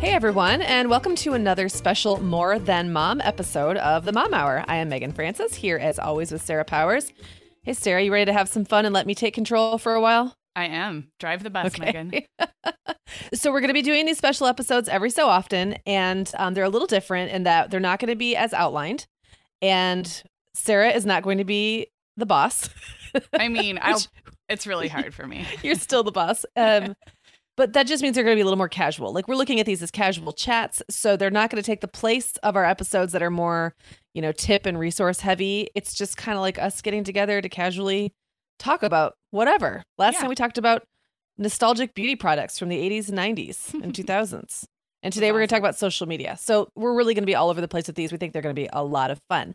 Hey everyone, and welcome to another special More Than Mom episode of the Mom Hour. I am Meagan Francis, here as always with Sarah Powers. Hey Sarah, you ready to have some fun and let me take control for a while? I am. Drive the bus, okay. Meagan. so we're going to be doing these special episodes every so often, and um, they're a little different in that they're not going to be as outlined, and Sarah is not going to be the boss. I mean, Which, it's really hard for me. You're still the boss. Um, but that just means they're going to be a little more casual. Like we're looking at these as casual chats, so they're not going to take the place of our episodes that are more, you know, tip and resource heavy. It's just kind of like us getting together to casually talk about whatever. Last yeah. time we talked about nostalgic beauty products from the 80s and 90s and 2000s. And today we're going to talk about social media. So we're really going to be all over the place with these. We think they're going to be a lot of fun.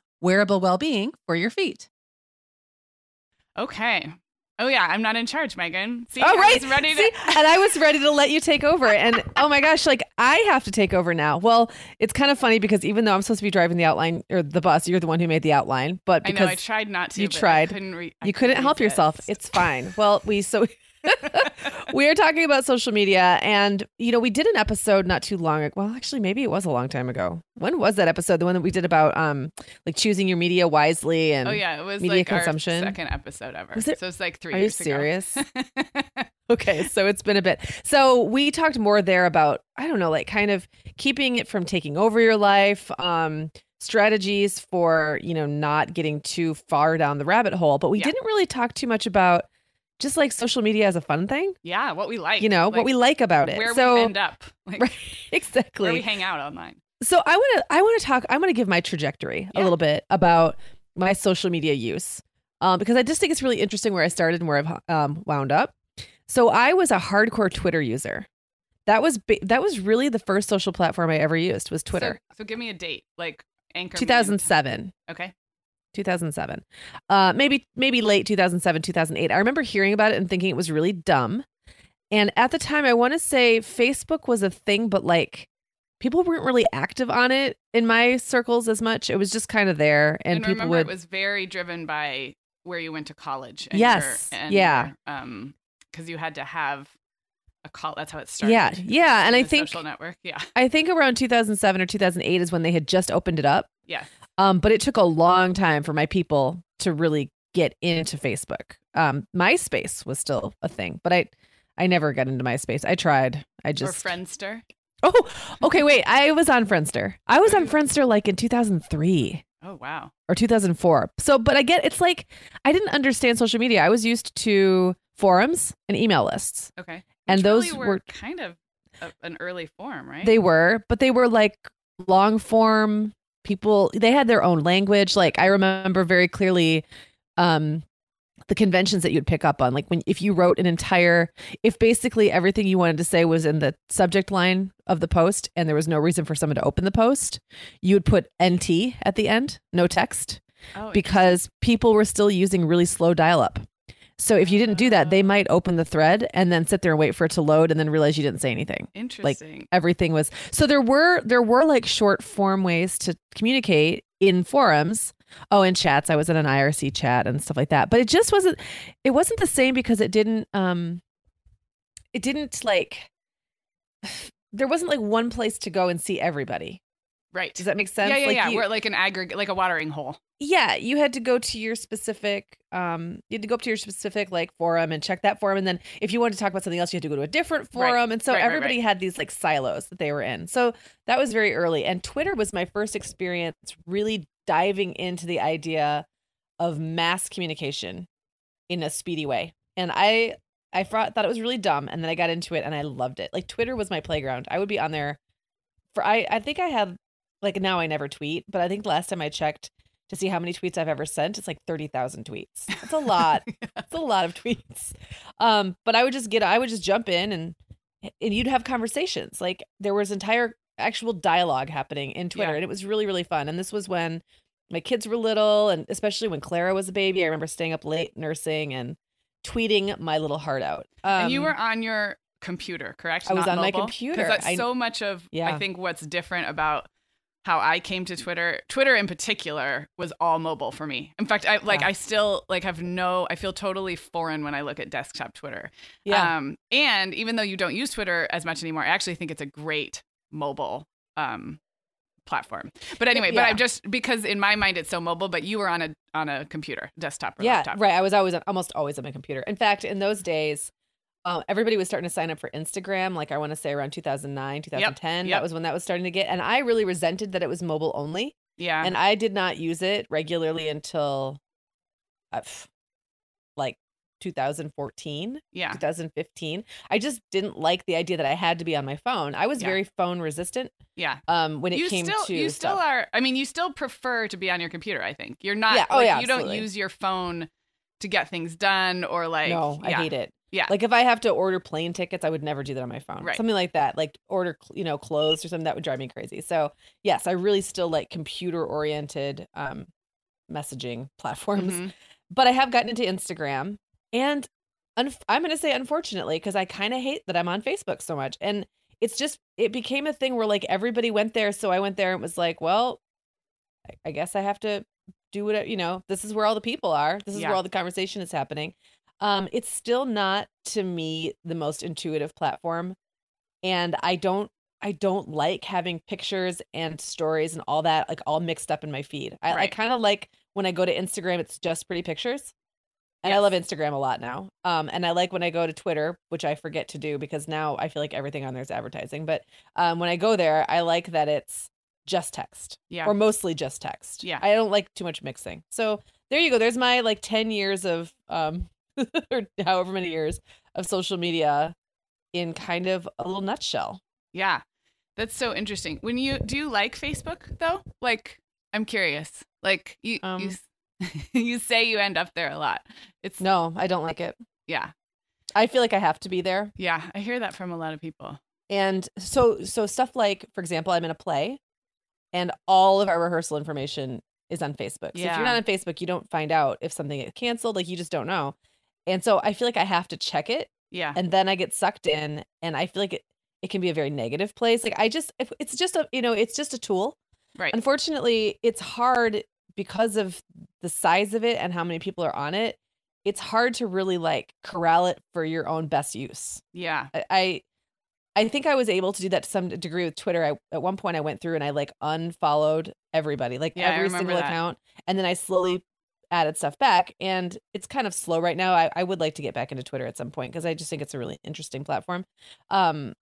wearable well-being for your feet. Okay. Oh yeah, I'm not in charge, Meagan. See, Oh, I right. was ready to. See, and I was ready to let you take over. And oh my gosh, like I have to take over now. Well, it's kind of funny because even though I'm supposed to be driving the outline or the bus, you're the one who made the outline. But I because know I tried not to. you I tried. couldn't re- I you couldn't help yourself, it's fine. Well, we so we are talking about social media, and you know we did an episode not too long ago. Well, actually, maybe it was a long time ago. When was that episode? The one that we did about um like choosing your media wisely and Oh yeah, it was media like consumption. second episode ever. Was it- So it's like three Are you serious? Okay, so it's been a bit. So we talked more there about I don't know, like kind of keeping it from taking over your life, um, strategies for you know not getting too far down the rabbit hole. But we Yeah. didn't really talk too much about just like social media as a fun thing. yeah, what we like. You know what we like about it. Where so we end up. Like right, exactly. where we hang out online. So I want to I want to talk I want to give my trajectory a little bit about my social media use. Um, because I just think it's really interesting where I started and where I've um, wound up. So I was a hardcore Twitter user. That was that was really the first social platform I ever used was Twitter. So, so give me a date, like anchor. 2007. Okay. 2007. Uh maybe maybe late 2007, 2008. I remember hearing about it and thinking it was really dumb. And at the time I want to say Facebook was a thing but like people weren't really active on it in my circles as much. It was just kind of there and, And, people remember, would it was very driven by where you went to college. And Yes, Your, and yeah. Your, um, because you had to have a call. That's how it started. Yeah, yeah, and I think social network. Yeah. I think around 2007 or 2008 is when they had just opened it up. Yeah. Um, but it took a long time for my people to really get into Facebook. Um, MySpace was still a thing, but I I never got into MySpace. I tried. I just or Friendster. Oh, okay, wait. I was on Friendster. I was on Friendster like in 2003 Oh wow. or 2004. So, but I get it's like I didn't understand social media. I was used to forums and email lists. Okay. And those really were- were kind of a, an early form, right? They were, but they were like long form people. They had their own language. Like I remember very clearly um the conventions that you'd pick up on like when if you wrote an entire if basically everything you wanted to say was in the subject line of the post and there was no reason for someone to open the post you would put nt at the end no text oh, because people were still using really slow dial up so if you didn't do that they might open the thread and then sit there and wait for it to load and then realize you didn't say anything. Interesting. Like everything was so there were there were like short form ways to communicate in forums. Oh in chats. I was in an irc chat and stuff like that. But it just wasn't it wasn't the same because it didn't um it didn't like there wasn't like one place to go and see everybody right. does that make sense yeah, yeah, like yeah. you- We're like an aggregate, like a watering hole. yeah you had to go to your specific um you had to go up to your specific like forum and check that forum and then if you wanted to talk about something else you had to go to a different Right. forum and so Right, right, everybody right. had these like silos that they were in so that was very early and twitter was my first experience really diving into the idea of mass communication in a speedy way and i i thought thought it was really dumb and then i got into it and i loved it like twitter was my playground i would be on there for i i think i had like now i never tweet but i think the last time i checked to see how many tweets I've ever sent. It's like 30,000 tweets. That's a lot. It's a lot of tweets. Um, but I would just get, I would just jump in and, and you'd have conversations. Like there was entire actual dialogue happening in Twitter Yeah. and it was really, really fun. And this was when my kids were little and especially when Clara was a baby, I remember staying up late nursing and tweeting my little heart out. Um, and you were on your computer, correct? I was Not on my mobile? computer. that's I- so much of Yeah. I think what's different about how I came to Twitter. Twitter in particular was all mobile for me. In fact, I like Yeah. I still like have no I feel totally foreign when I look at desktop Twitter. yeah. Um and even though you don't use Twitter as much anymore, I actually think it's a great mobile um platform. But anyway, but I'm just because in my mind it's so mobile, but you were on a on a computer, desktop or yeah, laptop. right. I was always almost always on my computer. In fact, in those days, um, everybody was starting to sign up for Instagram. Like I want to say around 2009, 2010. yep. That was when that was starting to get. And I really resented that it was mobile only, Yeah. and I did not use it regularly until, uh, like 2014, yeah. 2015. I just didn't like the idea that I had to be on my phone. I was Yeah. very phone resistant. Yeah. Um, when it you came still to you still stuff. are I mean you still prefer to be on your computer I think you're not Yeah. Oh, like, yeah, you don't use your phone to get things done or like no, I hate it. Yeah. Like if I have to order plane tickets, I would never do that on my phone. Right. Something like that. Like order, you know, clothes or something that would drive me crazy. So yes, I really still like computer oriented um messaging platforms. Mhm. But I have gotten into Instagram and un- I'm going to say unfortunately because I kind of hate that I'm on Facebook so much. And it's just it became a thing where like everybody went there, so I went there and it was like, well, I, I guess I have to do what you know. This is where all the people are. This is Yeah. where all the conversation is happening. Um, it's still not to me the most intuitive platform, and I don't I don't like having pictures and stories and all that like all mixed up in my feed. I, I kind of like when I go to Instagram, it's just pretty pictures. And I love Instagram a lot now. Um, and I like when I go to Twitter, which I forget to do because now I feel like everything on there is advertising. But um, when I go there, I like that it's just text Yeah. or mostly just text. Yeah. I don't like too much mixing. So there you go. There's my like 10 years of, um, or however many years of social media in kind of a little nutshell. Yeah. That's so interesting. When you do you like Facebook though? Like I'm curious. Like you Um, you you say you end up there a lot. It's No, I don't like it. yeah. I feel like I have to be there. Yeah, I hear that from a lot of people. And so so stuff like, for example, I'm in a play and all of our rehearsal information is on Facebook. So if you're not on Facebook, you don't find out if something gets canceled, like you just don't know. And so I feel like I have to check it Yeah. and then I get sucked in and I feel like it it can be a very negative place. Like I just if it's just a you know, it's just a tool. Right. Unfortunately, it's hard because of the size of it and how many people are on it. It's hard to really like corral it for your own best use. Yeah. I- I I think I was able to do that to some degree with Twitter. I at one point I went through and I like unfollowed everybody, like Yeah, every single that. account, and then I slowly added stuff back. And it's kind of slow right now. I, I would like to get back into Twitter at some point because I just think it's a really interesting platform. Um,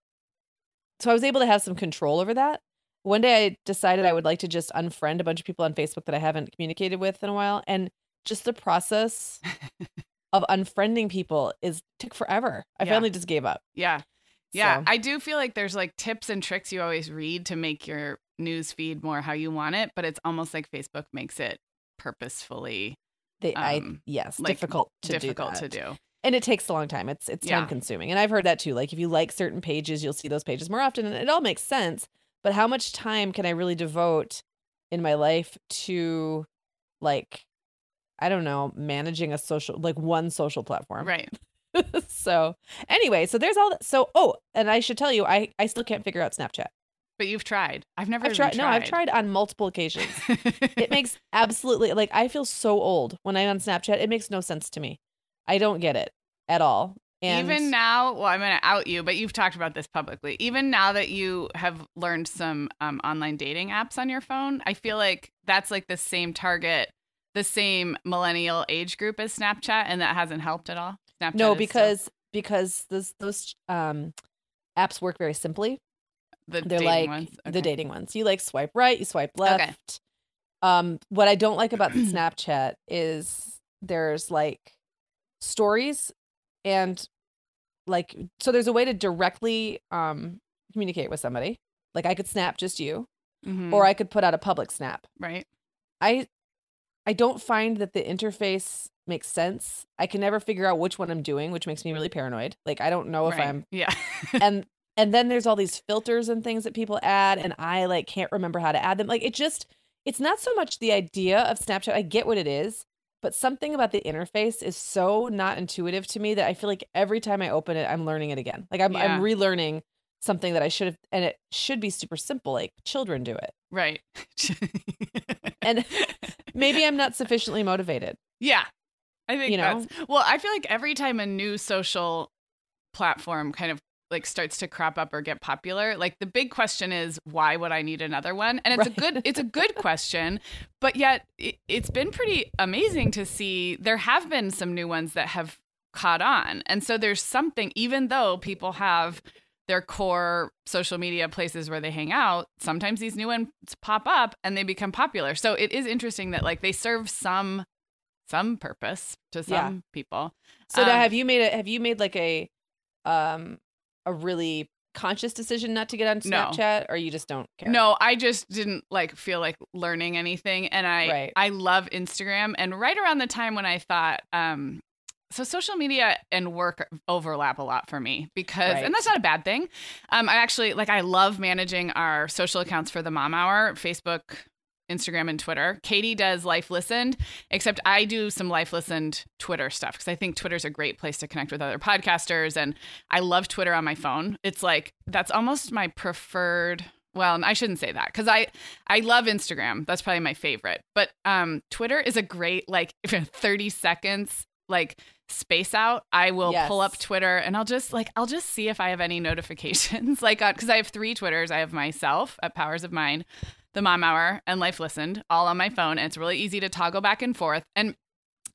so I was able to have some control over that. One day I decided I would like to just unfriend a bunch of people on Facebook that I haven't communicated with in a while, and just the process of unfriending people is took forever. I Yeah. finally just gave up. Yeah. Yeah. So- I do feel like there's like tips and tricks you always read to make your news feed more how you want it, but it's almost like Facebook makes it purposefully They, I um, yes, like, difficult to difficult do to do. and it takes a long time. It's it's Yeah. time consuming, and I've heard that too. Like if you like certain pages, you'll see those pages more often, and it all makes sense. But how much time can I really devote in my life to, like, I don't know, managing a social like one social platform? Right. so anyway, so there's all that. So oh, and I should tell you, I I still can't figure out Snapchat. But you've tried. I've never I've even tried. No, I've tried on multiple occasions. it makes absolutely like I feel so old when I'm on Snapchat. It makes no sense to me. I don't get it at all. And Even now, well, I'm going to out you, but you've talked about this publicly. Even now that you have learned some um, online dating apps on your phone, I feel like that's like the same target, the same millennial age group as Snapchat, and that hasn't helped at all. Snapchat no, is still because because those those um apps work very simply. The They're like ones. the dating ones. You like swipe right, you swipe Okay. left. Um, what I don't like about Snapchat is there's like stories and like so there's a way to directly um communicate with somebody. Like I could snap just you, Mhm. or I could put out a public snap. right. I I don't find that the interface makes sense. I can never figure out which one I'm doing, which makes me really paranoid. Like I don't know if right. I'm yeah. and and then there's all these filters and things that people add and I like can't remember how to add them. Like it just it's not so much the idea of Snapchat. I get what it is, but something about the interface is so not intuitive to me that I feel like every time I open it I'm learning it again. Like I'm Yeah. I'm relearning something that I should have and it should be super simple like children do it. right. And maybe I'm not sufficiently motivated. Yeah. I think You know? that's well, I feel like every time a new social platform kind of like starts to crop up or get popular, like the big question is why would I need another one? And it's a good it's a good question, but yet it, it's been pretty amazing to see there have been some new ones that have caught on. And so there's something even though people have their core social media places where they hang out, sometimes these new ones pop up and they become popular. So it is interesting that like they serve some some purpose to some Yeah. people. So now Um, have you made it have you made like a um a really conscious decision not to get on No. Snapchat, or you just don't care? No, I just didn't like feel like learning anything and I Right. I love Instagram and right around the time when I thought um so social media and work overlap a lot for me because Right. and that's not a bad thing. Um I actually like I love managing our social accounts for the Mom Hour, Facebook, Instagram and Twitter. Katie does Life Listened, except I do some Life Listened Twitter stuff because I think Twitter's a great place to connect with other podcasters. And I love Twitter on my phone. It's like, that's almost my preferred. Well, I shouldn't say that because I I love Instagram. That's probably my favorite. But um, Twitter is a great like 30 seconds like space out, I will pull up Twitter and I'll just like I'll just see if I have any notifications. like because I have three Twitters. I have myself at Powers of Mine, the Mom Hour, and Life Listened all on my phone. And it's really easy to toggle back and forth. And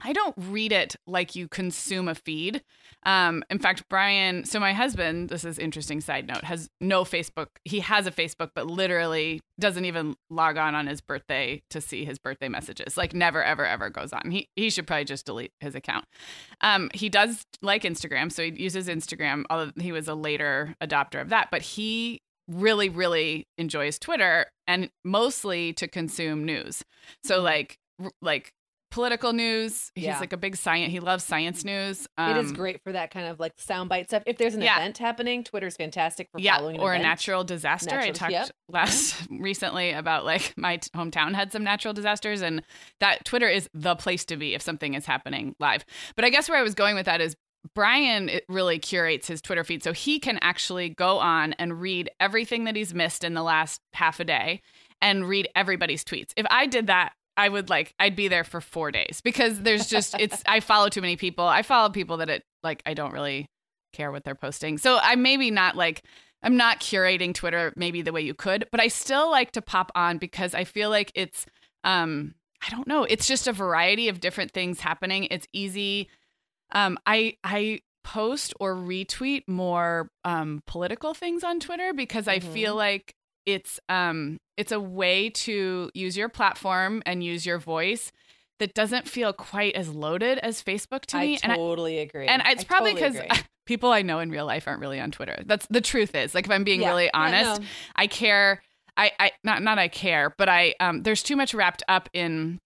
I don't read it like you consume a feed. Um, in fact, Brian, so my husband, this is interesting side note, has no Facebook. He has a Facebook, but literally doesn't even log on on his birthday to see his birthday messages. Like never, ever, ever goes on. He he should probably just delete his account. Um, he does like Instagram, so he uses Instagram. Although he was a later adopter of that, but he really, really enjoys Twitter and mostly to consume news. So like r- like political news. He's Yeah. like a big science. He loves science news. Um, it is great for that kind of like soundbite stuff. If there's an Yeah. event happening, Twitter's fantastic for Yeah, following or a natural disaster. I talked yep. last recently about like my t- hometown had some natural disasters, and that Twitter is the place to be if something is happening live. But I guess where I was going with that is Brian really curates his Twitter feed, so he can actually go on and read everything that he's missed in the last half a day, and read everybody's tweets. If I did that. I would like I'd be there for 4 days because there's just it's I follow too many people. I follow people that it like I don't really care what they're posting. So I maybe not like I'm not curating Twitter maybe the way you could, but I still like to pop on because I feel like it's um I don't know, it's just a variety of different things happening. It's easy. Um I I post or retweet more um political things on Twitter because I Mhm. feel like it's um it's a way to use your platform and use your voice that doesn't feel quite as loaded as Facebook to me. I and I, totally agree. and it's I probably because agree. people I know in real life aren't really on Twitter. That's the truth is. Like if I'm being Yeah. really Yeah, honest, no. I care I I not not I care, but I um there's too much wrapped up in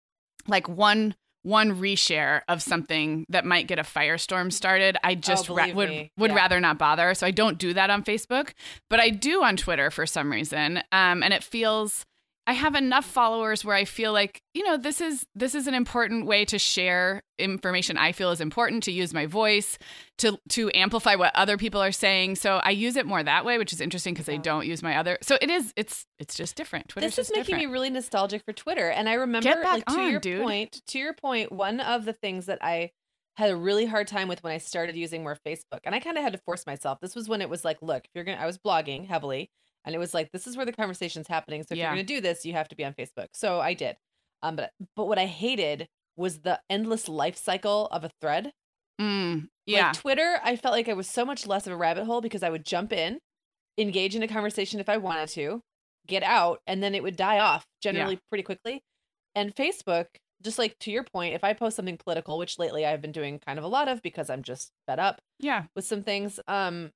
like one one reshare of something that might get a firestorm started. I just ra- would would Yeah. rather not bother. So I don't do that on Facebook, but I do on Twitter for some reason. Um and it feels I have enough followers where I feel like, you know, this is this is an important way to share information I feel is important to use my voice to to amplify what other people are saying. So I use it more that way, which is interesting because I don't use my other. So it is it's it's just different. Twitter's this is just making different. me really nostalgic for Twitter. And I remember, back like, to on, your dude. point, to your point, one of the things that I had a really hard time with when I started using more Facebook, and I kind of had to force myself. This was when it was like, look, if you're gonna, I was blogging heavily, and it was like, this is where the conversation's happening. So if Yeah. you're gonna do this, you have to be on Facebook. So I did. Um, but but what I hated was the endless life cycle of a thread. Mm, yeah. Like Twitter, I felt like I was so much less of a rabbit hole because I would jump in, engage in a conversation if I wanted to, get out, and then it would die off generally pretty quickly. And Facebook, just like to your point, if I post something political, which lately I've been doing kind of a lot of because I'm just fed up yeah. with some things, um,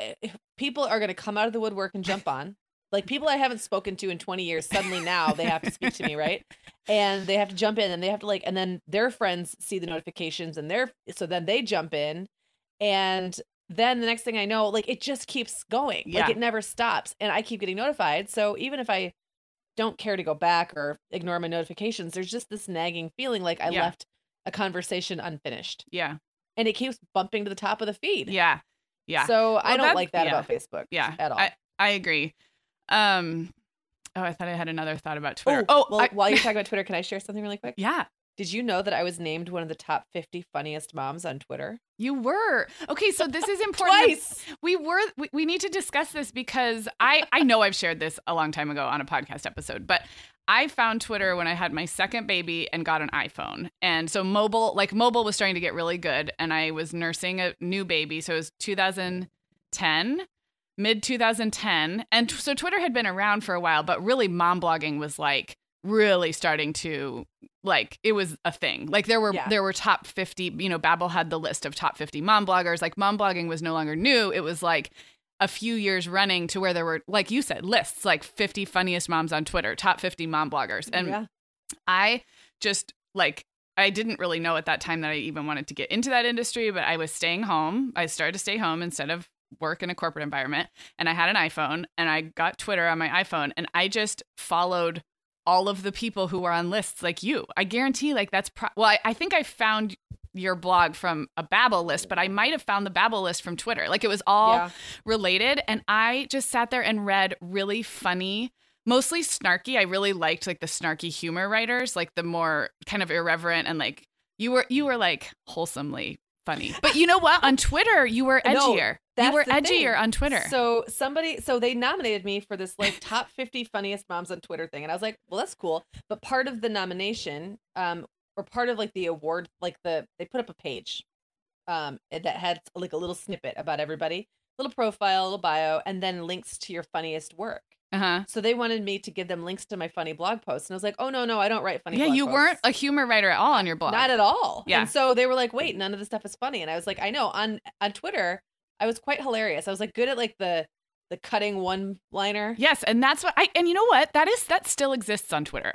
Eh, people are going to come out of the woodwork and jump on. Like people I haven't spoken to in 20 years, suddenly now they have to speak to me, right? And they have to jump in and they have to like, and then their friends see the notifications and they're, so then they jump in. And then the next thing I know, like it just keeps going. Yeah. Like it never stops. And I keep getting notified. So even if I don't care to go back or ignore my notifications, there's just this nagging feeling like I Yeah. left a conversation unfinished. Yeah. And it keeps bumping to the top of the feed. Yeah. Yeah. So I don't like that yeah. about Facebook. yeah. At all. I, I agree. Um oh, I thought I had another thought about Twitter. oh, Oh, well, I- while you're talking about Twitter, can I share something really quick? yeah. Did you know that I was named one of the top 50 funniest moms on Twitter? You were. Okay, so this is important. Twice. We were we, we need to discuss this because I I know I've shared this a long time ago on a podcast episode, but I found Twitter when I had my second baby and got an iPhone. And so mobile like mobile was starting to get really good and I was nursing a new baby, so it was 2010 mid 2010 and t- so twitter had been around for a while but really mom blogging was like really starting to like it was a thing. Like there were Yeah. there were top 50 you know Babble had the list of top 50 mom bloggers. Like mom blogging was no longer new. It was like a few years running to where there were, like you said, lists like 50 funniest moms on Twitter, top 50 mom bloggers. And yeah. I just like, I didn't really know at that time that I even wanted to get into that industry, but I was staying home. I started to stay home instead of work in a corporate environment. And I had an iPhone and I got Twitter on my iPhone and I just followed all of the people who were on lists like you. I guarantee like that's pro- well, I, I think I found your blog from a Babble list, but I might have found the Babble list from Twitter. Like it was all Yeah. related. And I just sat there and read really funny, mostly snarky. I really liked like the snarky humor writers, like the more kind of irreverent and like you were you were like wholesomely funny. But you know what? On Twitter, you were No, edgier. you were edgier thing. on Twitter. So somebody, so they nominated me for this like top 50 funniest moms on Twitter thing, and I was like, well, that's cool. But part of the nomination, um, or part of like the award, like the they put up a page, um, that had like a little snippet about everybody, little profile, little bio, and then links to your funniest work. uh-huh. So they wanted me to give them links to my funny blog posts, and I was like, oh no, no, I don't write funny. Yeah, you weren't a humor writer at all on your blog. Not at all. Yeah. And so they were like, wait, none of the stuff is funny. And I was like, I know. On on Twitter, I was quite hilarious. I was like good at like the the cutting one liner. Yes, and that's what I and you know what? That is that still exists on Twitter.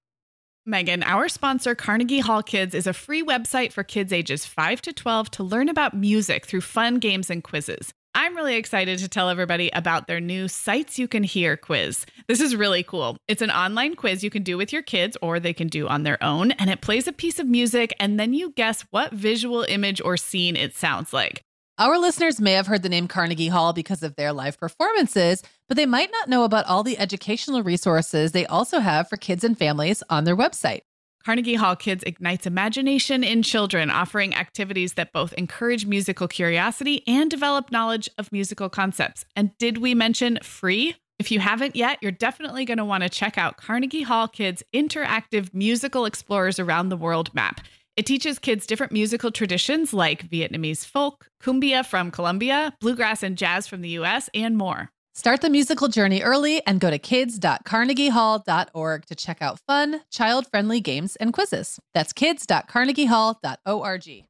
Meagan, our sponsor, Carnegie Hall Kids, is a free website for kids ages 5 to 12 to learn about music through fun games and quizzes. I'm really excited to tell everybody about their new Sights You Can Hear quiz. This is really cool. It's an online quiz you can do with your kids or they can do on their own, and it plays a piece of music, and then you guess what visual image or scene it sounds like. Our listeners may have heard the name Carnegie Hall because of their live performances, but they might not know about all the educational resources they also have for kids and families on their website. Carnegie Hall Kids ignites imagination in children, offering activities that both encourage musical curiosity and develop knowledge of musical concepts. And did we mention free? If you haven't yet, you're definitely going to want to check out Carnegie Hall Kids' interactive musical explorers around the world map. It teaches kids different musical traditions like Vietnamese folk, cumbia from Colombia, bluegrass and jazz from the US, and more. Start the musical journey early and go to kids.carnegiehall.org to check out fun, child friendly games and quizzes. That's kids.carnegiehall.org.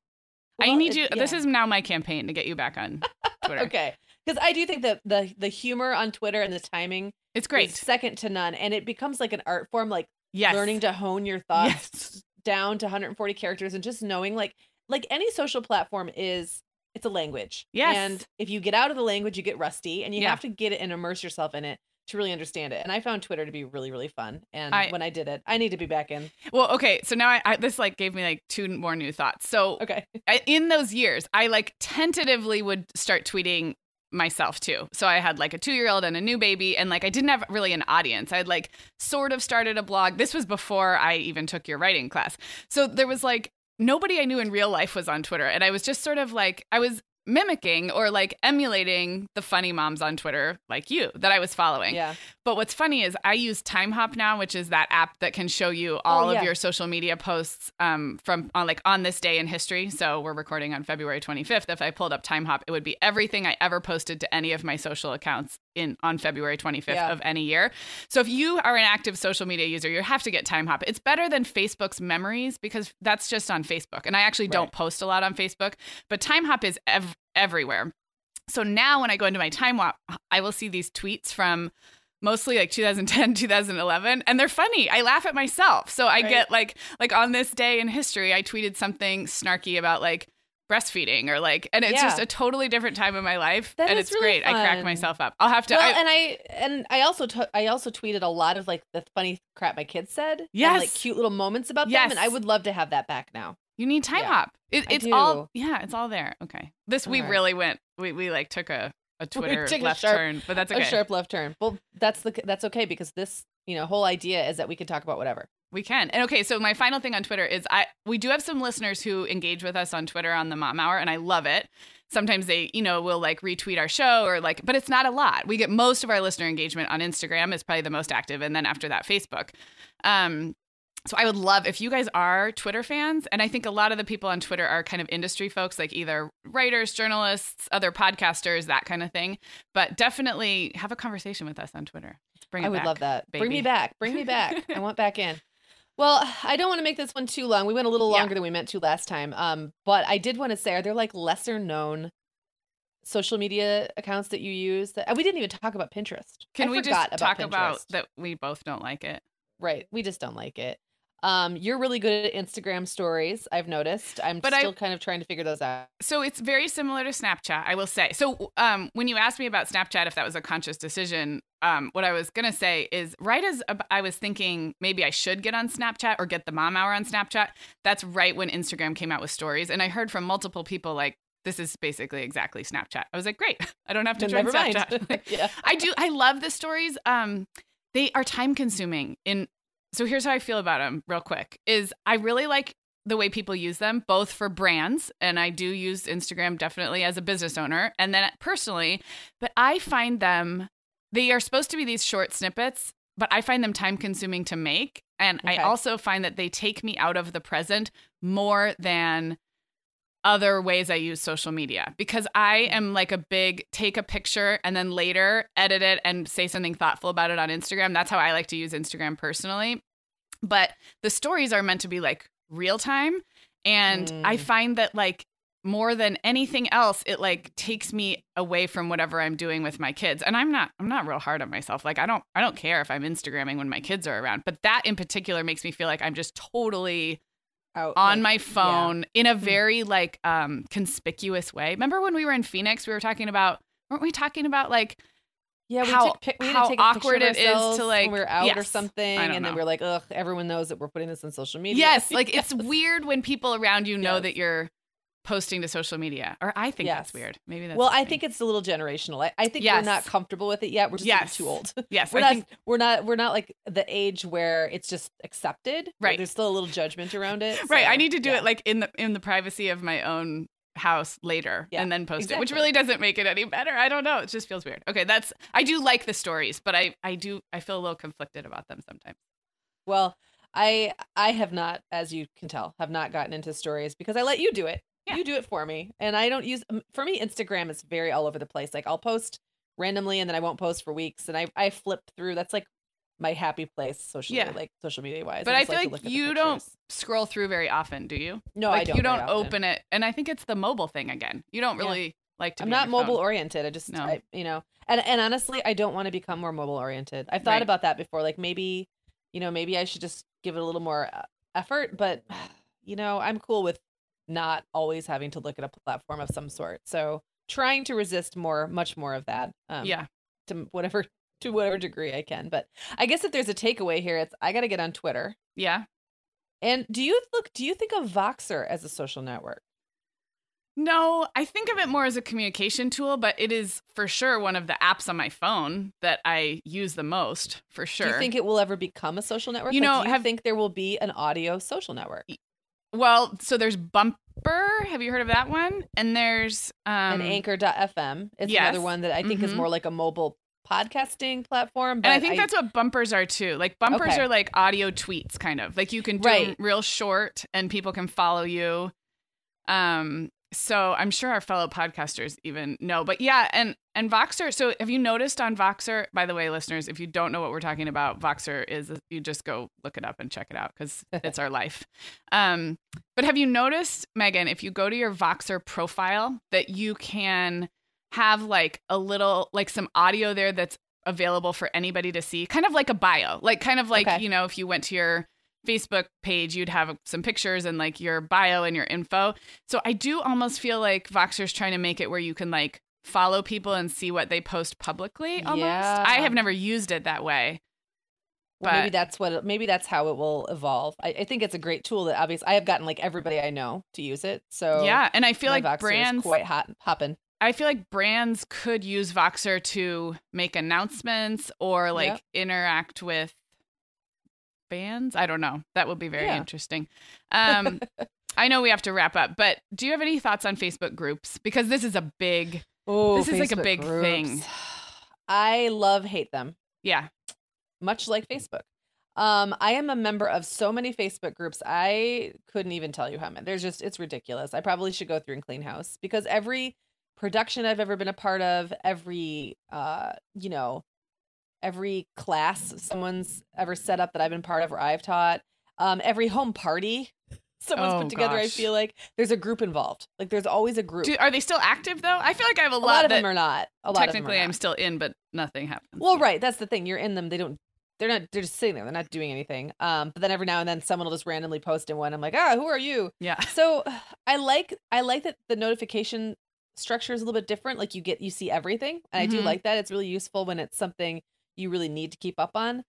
I need it- you. This is now my campaign to get you back on Twitter. Okay. Because I do think that the the humor on Twitter and the timing It's is great. second to none, and it becomes like an art form, like Yes. learning to hone your thoughts Yes. Down to 140 characters, and just knowing like like any social platform is it's a language. Yes. And if you get out of the language, you get rusty, and you Yeah. have to get it and immerse yourself in it to really understand it. And I found Twitter to be really really fun. And I- when I did it, I need to be back in. Well, okay. So now I, I this like gave me like two more new thoughts. So Okay. I, in those years, I like tentatively would start tweeting myself too. So I had like a two year old and a new baby, and like I didn't have really an audience. I had like sort of started a blog. This was before I even took your writing class. So there was like nobody I knew in real life was on Twitter. And I was just sort of like, I was mimicking or like emulating the funny moms on Twitter, like you, that I was following. Yeah. But what's funny is I use Timehop now, which is that app that can show you all Oh, yeah. of your social media posts um, from on like on this day in history. So we're recording on February 25th. If I pulled up Timehop, it would be everything I ever posted to any of my social accounts in on February 25th Yeah. of any year. So if you are an active social media user, you have to get Timehop. It's better than Facebook's memories because that's just on Facebook. And I actually don't post a lot on Facebook, but Timehop is ev- everywhere. So now when I go into my Timehop, I will see these tweets from mostly like 2010 2011 and they're funny i laugh at myself so i Right. get like like on this day in history i tweeted something snarky about like breastfeeding or like and it's Yeah. just a totally different time in my life That and it's really great i crack myself up i'll have to well, I, and I and I also t- I also tweeted a lot of like the funny crap my kids said. and, like Yes. cute little moments about them, and I would love to have that back now. you need time yeah. hop it, it's all yeah it's all there okay this we All right. really went we, we like took a a twitter took a left sharp- turn but that's okay A sharp left turn. Well, that's the that's okay because this you know whole idea is that we can talk about whatever. We can. And okay, so my final thing on Twitter is I we do have some listeners who engage with us on Twitter on the Mom Hour and I love it. Sometimes they, you know, will like retweet our show or like but it's not a lot. We get most of our listener engagement on Instagram is probably the most active and then after that Facebook. Um so I would love if you guys are Twitter fans and I think a lot of the people on Twitter are kind of industry folks like either writers, journalists, other podcasters, that kind of thing. But definitely have a conversation with us on Twitter. Bring I would back. love that. Bring me back. Bring me back. I want back in. Well, I don't want to make this one too long. We went a little Yeah. longer than we meant to last time. Um, but I did want to say, are there like lesser known social media accounts that you use? That we didn't even talk about Pinterest. Can I we just talk about that we both don't like it? Right. We just don't like it. Um, you're really good at Instagram stories. I've noticed. I'm But I- still kind of trying to figure those out. So it's very similar to Snapchat, I will say. So um, when you asked me about Snapchat, if that was a conscious decision, um, what I was gonna say is right as I was thinking maybe I should get on Snapchat or get the Mom Hour on Snapchat. That's right when Instagram came out with stories, and I heard from multiple people like, "This is basically exactly Snapchat." I was like, "Great, I don't have to join. Snapchat." Yeah. I do. I love the stories. Um, they are time consuming. In so here's how I feel about them. Real quick, is I really like the way people use them, both for brands, and I do use Instagram definitely as a business owner, and then personally. But I find them. They are supposed to be these short snippets, but I find them time consuming to make, and I also find that they take me out of the present more than other ways I use social media because I am like a big take a picture and then later edit it and say something thoughtful about it on Instagram. That's how I like to use Instagram personally. But the stories are meant to be like real time. And I Mm. find that like more than anything else, it like takes me away from whatever I'm doing with my kids. And I'm not I'm not real hard on myself. Like I don't I don't care if I'm Instagramming when my kids are around. But that in particular makes me feel like I'm just totally Out, on like, my yeah. phone in a very like um conspicuous way. Remember when we were in Phoenix, we were talking about weren't we talking about like Yeah, we how- took we had how to take awkward it is to, like- were out or something, and then we are like, ugh, everyone knows that we're putting this on social media. yes, like it's Yes. weird when people around you know Yes. that you're posting to social media. Or I think that's weird. Maybe that's well, I think it's a little generational. I, I think Yes. we're not comfortable with it yet. We're just Yes. too old. yes, we're I not. think we're not. We're not like the age where it's just accepted. Right. There's still a little judgment around it. right. I need to do yeah. it like in the in the privacy of my own house later Yeah, and then post it, which really doesn't make it any better. I don't know. It just feels weird. Okay, that's I do like the stories, but I I do I feel a little conflicted about them sometimes. Well, I I have not, as you can tell, have not gotten into stories because I let you do it. Yeah. You do it for me, and I don't use. For me, Instagram is very all over the place. Like I'll post randomly, and then I won't post for weeks, and I I flip through. That's like my happy place socially, Yeah. like social media wise. But I just feel like at you don't scroll through very often, do you? No, like I don't. you don't open it, and I think it's the mobile thing again. You don't Yeah. really like to. I'm not mobile phone. oriented. I just, No. I, you know, and and honestly, I don't want to become more mobile oriented. I've thought Right. about that before. Like maybe, you know, maybe I should just give it a little more uh, effort. But you know, I'm cool with not always having to look at a platform of some sort. So trying to resist more, much more of that. Um, yeah, To whatever to whatever degree I can. But I guess if there's a takeaway here, it's I got to get on Twitter. yeah. And do you look? Do you think of Voxer as a social network? No, I think of it more as a communication tool, but it is for sure one of the apps on my phone that I use the most. For sure. Do you think it will ever become a social network? You Like, know, do you have- think there will be an audio social network? Well, so there's Bumper. Have you heard of that one? And there's um, and Anchor.fm It's yes. another one that I think is Mhm. more like a mobile podcasting platform. But And I think that's what bumpers are too. Like bumpers Okay. are like audio tweets, kind of like you can do Right. real short, and people can follow you. Um, so I'm sure our fellow podcasters even know. But yeah, and and Voxer. So have you noticed on Voxer? By the way, listeners, if you don't know what we're talking about, Voxer is you just go look it up and check it out because it's our life. Um, but have you noticed, Meagan, if you go to your Voxer profile, that you can have like a little like some audio there that's available for anybody to see, kind of like a bio, like kind of like Okay. you know if you went to your Facebook page, you'd have some pictures and like your bio and your info. So I do almost feel like Voxer's trying to make it where you can like follow people and see what they post publicly almost. Yeah. I have never used it that way. Well, maybe that's what it- maybe that's how it will evolve. I, I think it's a great tool that obviously I have gotten like everybody I know to use it. So yeah, and I feel like Voxer brands quite hot hopping. I feel like brands could use Voxer to make announcements or like Yep. interact with bands. I don't know. That would be very Yeah. interesting. Um, I know we have to wrap up, but do you have any thoughts on Facebook groups? Because this is a big, Oh, This is like a big thing. I love hate them. yeah, much like Facebook. Um, I am a member of so many Facebook groups. I couldn't even tell you how many. There's just it's ridiculous. I probably should go through and clean house because every production I've ever been a part of, every uh, you know, every class someone's ever set up that I've been part of or I've taught, um, every home party someone's Oh, put together, I feel like there's a group involved. Like there's always a group. do, are they still active though? I feel like I have a, a lot, lot of them are not. A lot of them technically I'm still in, but nothing happens. Well, right. That's the thing. You're in them. They don't. They're not. They're just sitting there. They're not doing anything. Um. But then every now and then, someone will just randomly post in one. I'm like, ah, who are you? Yeah. So I like. I like that the notification structure is a little bit different. Like you get, you see everything, and I do Mhm. like that. It's really useful when it's something you really need to keep up on.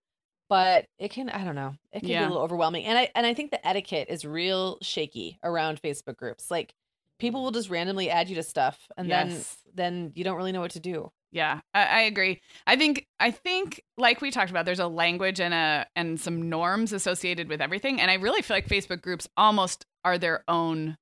But it can. I don't know. It can be a little overwhelming. And I and I think the etiquette is real shaky around Facebook groups. Like people will just randomly add you to stuff, and then then you don't really know what to do. Yeah, I, I agree. I think I think like we talked about, there's a language and a and some norms associated with everything, and I really feel like Facebook groups almost are their own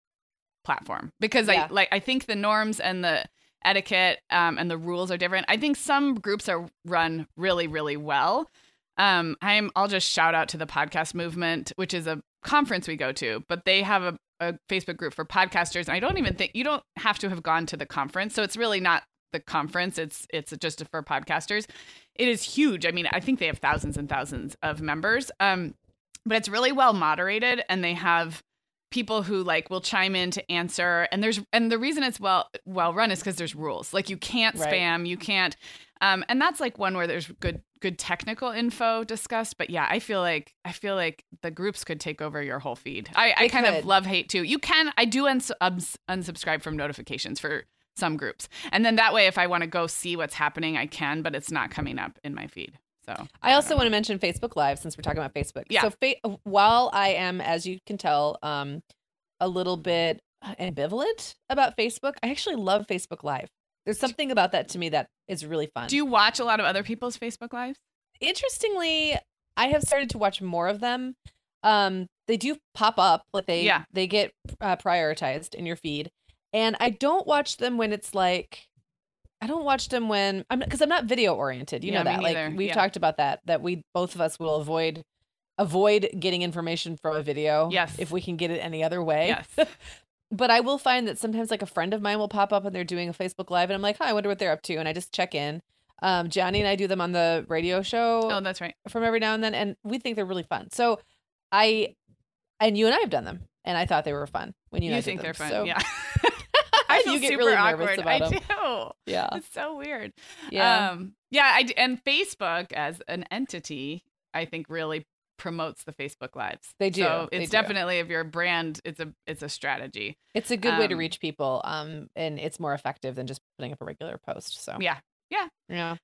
platform because Yeah. I like I think the norms and the etiquette um, and the rules are different. I think some groups are run really really well. Um, I'm I'll just shout out to the podcast movement, which is a conference we go to, but they have a, a Facebook group for podcasters. And I don't even think you don't have to have gone to the conference, so it's really not the conference. It's it's just for podcasters. It is huge. I mean, I think they have thousands and thousands of members. Um, but it's really well moderated, and they have people who like will chime in to answer. And there's and the reason it's well well run is because there's rules. Like you can't Right. spam, you can't. Um, and that's like one where there's good good technical info discussed. But yeah, I feel like I feel like the groups could take over your whole feed. I, I kind of love hate too. You can I do uns- ubs- unsubscribe from notifications for some groups. And then that way, if I want to go see what's happening, I can, but it's not coming up in my feed. So I also want to mention Facebook Live since we're talking about Facebook. Yeah. So fa- while I am, as you can tell, um, a little bit ambivalent about Facebook, I actually love Facebook Live. There's something about that to me that is really fun. do you watch a lot of other people's Facebook lives? Interestingly, I have started to watch more of them. Um, they do pop up, like they Yeah. they get uh, prioritized in your feed, and I don't watch them when it's like. I don't watch them when I'm because I'm not video oriented. You Yeah, know that. Like we've Yeah. talked about that. That we both of us will avoid avoid getting information from a video. Yes. If we can get it any other way. Yes. But I will find that sometimes like a friend of mine will pop up and they're doing a Facebook live and I'm like, hi, I wonder what they're up to. And I just check in. Um, Johnny and I do them on the radio show Oh, that's right. from every now and then, and we think they're really fun. So I and you and I have done them, and I thought they were fun when you, You, and I did think they're fun. So, yeah. I feel You get super really awkward. about I 'em. do. yeah, It's so weird. yeah. Um, yeah, I and Facebook as an entity, I think really promotes the Facebook lives. They do, So it's do. definitely if you're a brand, it's a it's a strategy. it's a good way to um, reach people, um, and it's more effective than just putting up a regular post. So yeah, Yeah. yeah.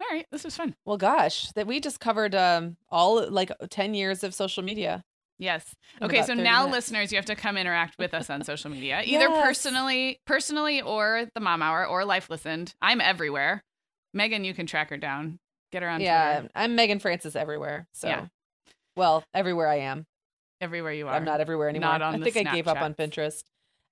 All right, this was fun. Well, gosh, that we just covered um all like ten years of social media. Yes. Okay, so now minutes. listeners, you have to come interact with us on social media, either Yes. personally, personally, or the Mom Hour, or Life Listened. I'm everywhere. Meagan, you can track her down. Get her on yeah, Twitter. I'm Meagan Francis everywhere. So, Yeah. well, everywhere I am. Everywhere you are. I'm not everywhere anymore. Not on I think I gave up on Pinterest,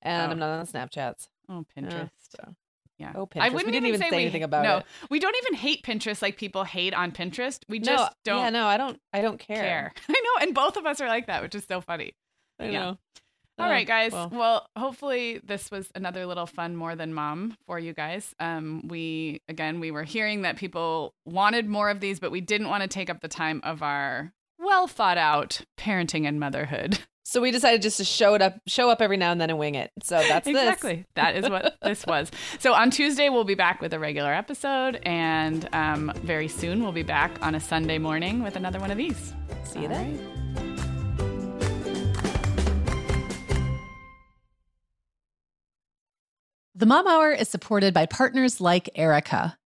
and Oh. I'm not on the Snapchats. Oh, Yeah, Pinterest. so. Yeah. Oh, I Pinterest. We wouldn't didn't even say we- anything about no, it. we don't even hate Pinterest like people hate on Pinterest. We No, just don't Yeah, no, I don't. I don't care. care. I know, and both of us are like that, which is so funny. I Yeah. know. All Oh, right, guys. well. Well. hopefully this was another little fun more than mom for you guys. Um, we again, we were hearing that people wanted more of these, but we didn't want to take up the time of our well thought out parenting and motherhood. So we decided just to show it up, show up every now and then and wing it. So that's exactly. That is what this was. So on Tuesday we'll be back with a regular episode, and um, very soon we'll be back on a Sunday morning with another one of these. See you All then. right. The Mom Hour is supported by partners like Erika.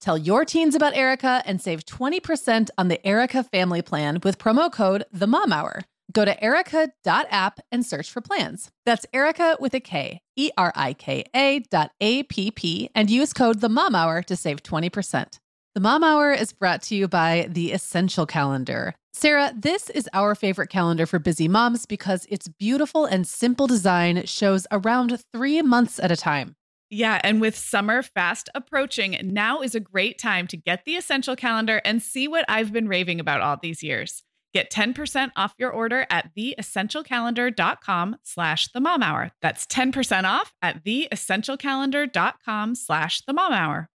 Tell your teens about Erika and save 20% on the Erika family plan with promo code The Mom Hour. Go to erika.app and search for plans. That's Erika with a K, E R I K A dot A P P, and use code The Mom Hour to save 20%. The Mom Hour is brought to you by the Essential Calendar. Sarah, this is our favorite calendar for busy moms because its beautiful and simple design shows around three months at a time. Yeah, and with summer fast approaching, now is a great time to get the essential calendar and see what I've been raving about all these years. Get 10% off your order at theessentialcalendar.com slash the mom hour. That's 10% off at theessentialcalendar.com slash the mom hour.